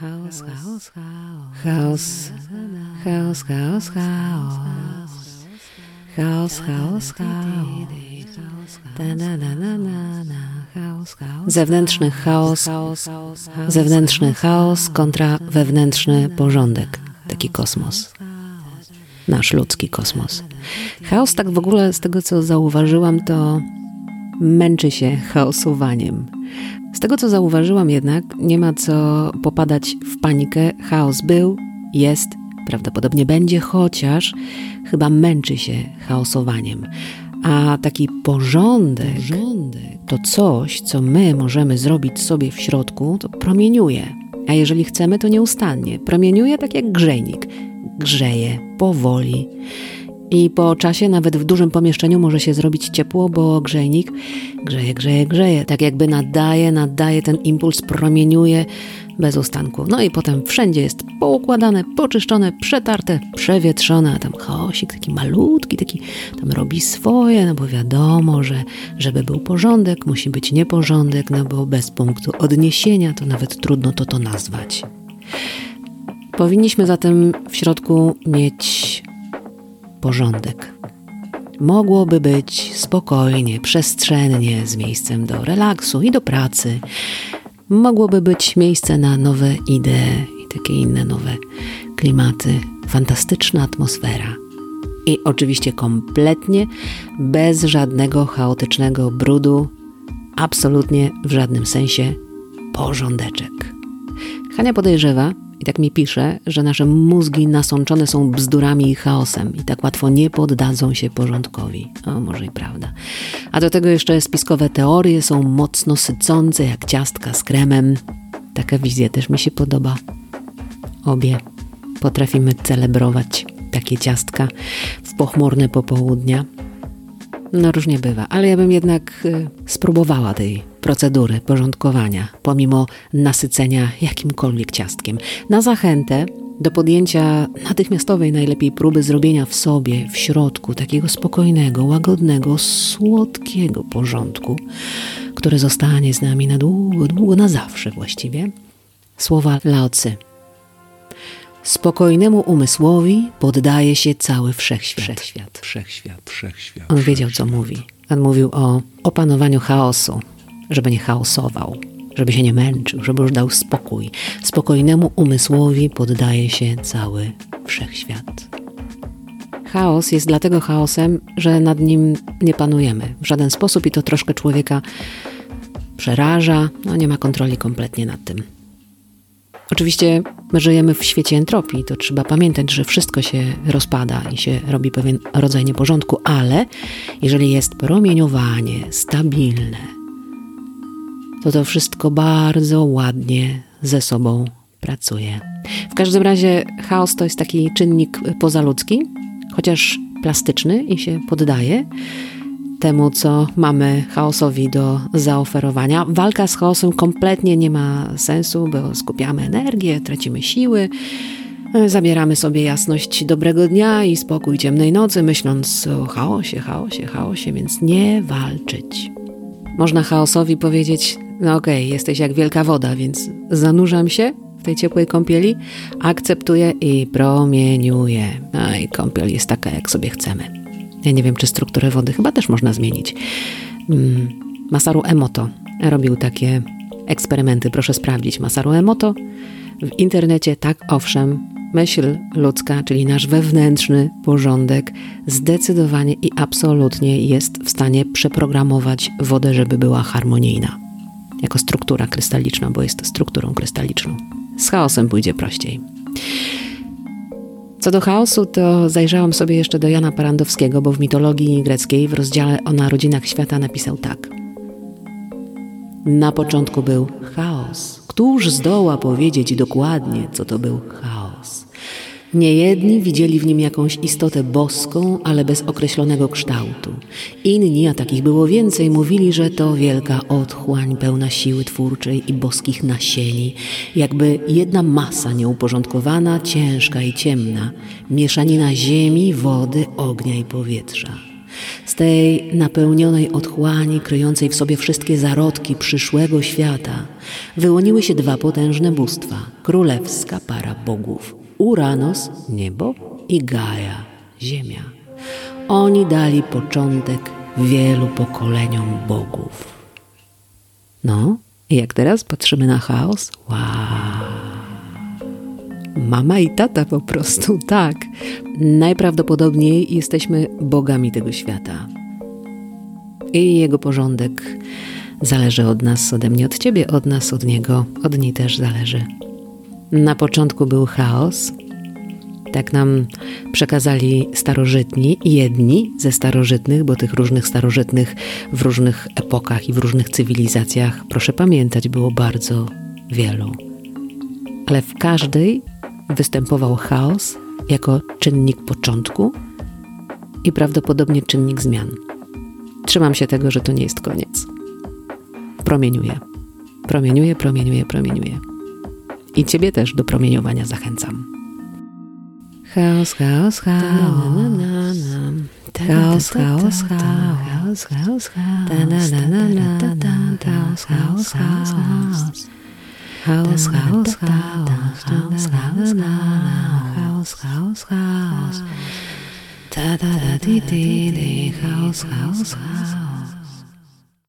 Chaos, chaos, chaos. Chaos, chaos, chaos, chaos. Chaos, chaos. Zewnętrzny chaos, zewnętrzny chaos kontra wewnętrzny porządek. Taki kosmos. Nasz ludzki kosmos. Chaos, tak w ogóle z tego co zauważyłam, to męczy się chaosowaniem. Z tego co zauważyłam jednak, nie ma co popadać w panikę. Chaos był, jest, prawdopodobnie będzie, chociaż chyba męczy się chaosowaniem. A taki porządek, porządek to coś, co my możemy zrobić sobie w środku, to promieniuje. A jeżeli chcemy, to nieustannie. Promieniuje tak jak grzejnik. Grzeje powoli. I po czasie, nawet w dużym pomieszczeniu, może się zrobić ciepło, bo grzejnik grzeje, grzeje, grzeje. Tak jakby nadaje, nadaje ten impuls, promieniuje bez ustanku. No i potem wszędzie jest poukładane, poczyszczone, przetarte, przewietrzone, a tam chaosik taki malutki, taki tam robi swoje, no bo wiadomo, że żeby był porządek, musi być nieporządek, no bo bez punktu odniesienia to nawet trudno to to nazwać. Powinniśmy zatem w środku mieć porządek. Mogłoby być spokojnie, przestrzennie, z miejscem do relaksu i do pracy. Mogłoby być miejsce na nowe idee i takie inne nowe klimaty, fantastyczna atmosfera. I oczywiście kompletnie bez żadnego chaotycznego brudu, absolutnie w żadnym sensie porządeczek. Hania podejrzewa, i tak mi pisze, że nasze mózgi nasączone są bzdurami i chaosem i tak łatwo nie poddadzą się porządkowi. O, może i prawda. A do tego jeszcze spiskowe teorie są mocno sycące, jak ciastka z kremem. Taka wizja też mi się podoba. Obie potrafimy celebrować takie ciastka w pochmurne popołudnia. No różnie bywa, ale ja bym jednak y, spróbowała tej procedury porządkowania, pomimo nasycenia jakimkolwiek ciastkiem. Na zachętę do podjęcia natychmiastowej najlepiej próby zrobienia w sobie, w środku takiego spokojnego, łagodnego, słodkiego porządku, które zostanie z nami na długo, długo, na zawsze właściwie. Słowa Laocy. Spokojnemu umysłowi poddaje się cały wszechświat. Wszechświat, wszechświat, wszechświat. On wiedział, co mówi. On mówił o opanowaniu chaosu, żeby nie chaosował, żeby się nie męczył, żeby już dał spokój. Spokojnemu umysłowi poddaje się cały wszechświat. Chaos jest dlatego chaosem, że nad nim nie panujemy w żaden sposób i to troszkę człowieka przeraża, no nie ma kontroli kompletnie nad tym. Oczywiście my żyjemy w świecie entropii, to trzeba pamiętać, że wszystko się rozpada i się robi pewien rodzaj nieporządku, ale jeżeli jest promieniowanie stabilne, to to wszystko bardzo ładnie ze sobą pracuje. W każdym razie chaos to jest taki czynnik pozaludzki, chociaż plastyczny i się poddaje temu, co mamy chaosowi do zaoferowania. Walka z chaosem kompletnie nie ma sensu, bo skupiamy energię, tracimy siły, zabieramy sobie jasność dobrego dnia i spokój ciemnej nocy, myśląc o chaosie, chaosie, chaosie, więc nie walczyć. Można chaosowi powiedzieć: No okej, okay, jesteś jak wielka woda, więc zanurzam się w tej ciepłej kąpieli, akceptuję i promieniuję. No i kąpiel jest taka, jak sobie chcemy. Ja nie wiem, czy strukturę wody chyba też można zmienić. Mm, Masaru Emoto robił takie eksperymenty. Proszę sprawdzić. Masaru Emoto w internecie, tak owszem, myśl ludzka, czyli nasz wewnętrzny porządek, zdecydowanie i absolutnie jest w stanie przeprogramować wodę, żeby była harmonijna. Jako struktura krystaliczna, bo jest strukturą krystaliczną. Z chaosem pójdzie prościej. Co do chaosu, to zajrzałam sobie jeszcze do Jana Parandowskiego, bo w mitologii greckiej w rozdziale o narodzinach świata napisał tak. Na początku był chaos. Któż zdoła powiedzieć dokładnie, co to był chaos? Niejedni widzieli w nim jakąś istotę boską, ale bez określonego kształtu. Inni, a takich było więcej, mówili, że to wielka otchłań pełna siły twórczej i boskich nasieni, jakby jedna masa nieuporządkowana, ciężka i ciemna, mieszanina ziemi, wody, ognia i powietrza. Z tej napełnionej otchłani, kryjącej w sobie wszystkie zarodki przyszłego świata, wyłoniły się dwa potężne bóstwa: królewska para bogów Uranos, niebo i Gaia, ziemia. Oni dali początek wielu pokoleniom bogów. No, i jak teraz patrzymy na chaos? Wow! Mama i tata po prostu, tak. Najprawdopodobniej jesteśmy bogami tego świata. I jego porządek zależy od nas, ode mnie, od ciebie, od nas, od niego, od niej też zależy. Na początku był chaos. Tak nam przekazali starożytni, jedni ze starożytnych, bo tych różnych starożytnych w różnych epokach i w różnych cywilizacjach, proszę pamiętać, było bardzo wielu. Ale w każdej występował chaos jako czynnik początku i prawdopodobnie czynnik zmian. Trzymam się tego, że to nie jest koniec. Promieniuje. Promieniuje, promieniuje, promieniuje. I ciebie też do promieniowania zachęcam. Chaos, chaos, chaos. Chaos, chaos, chaos. Chaos, chaos, chaos. Chaos, chaos, chaos. Chaos, chaos, chaos, chaos, chaos, chaos, chaos, chaos, chaos.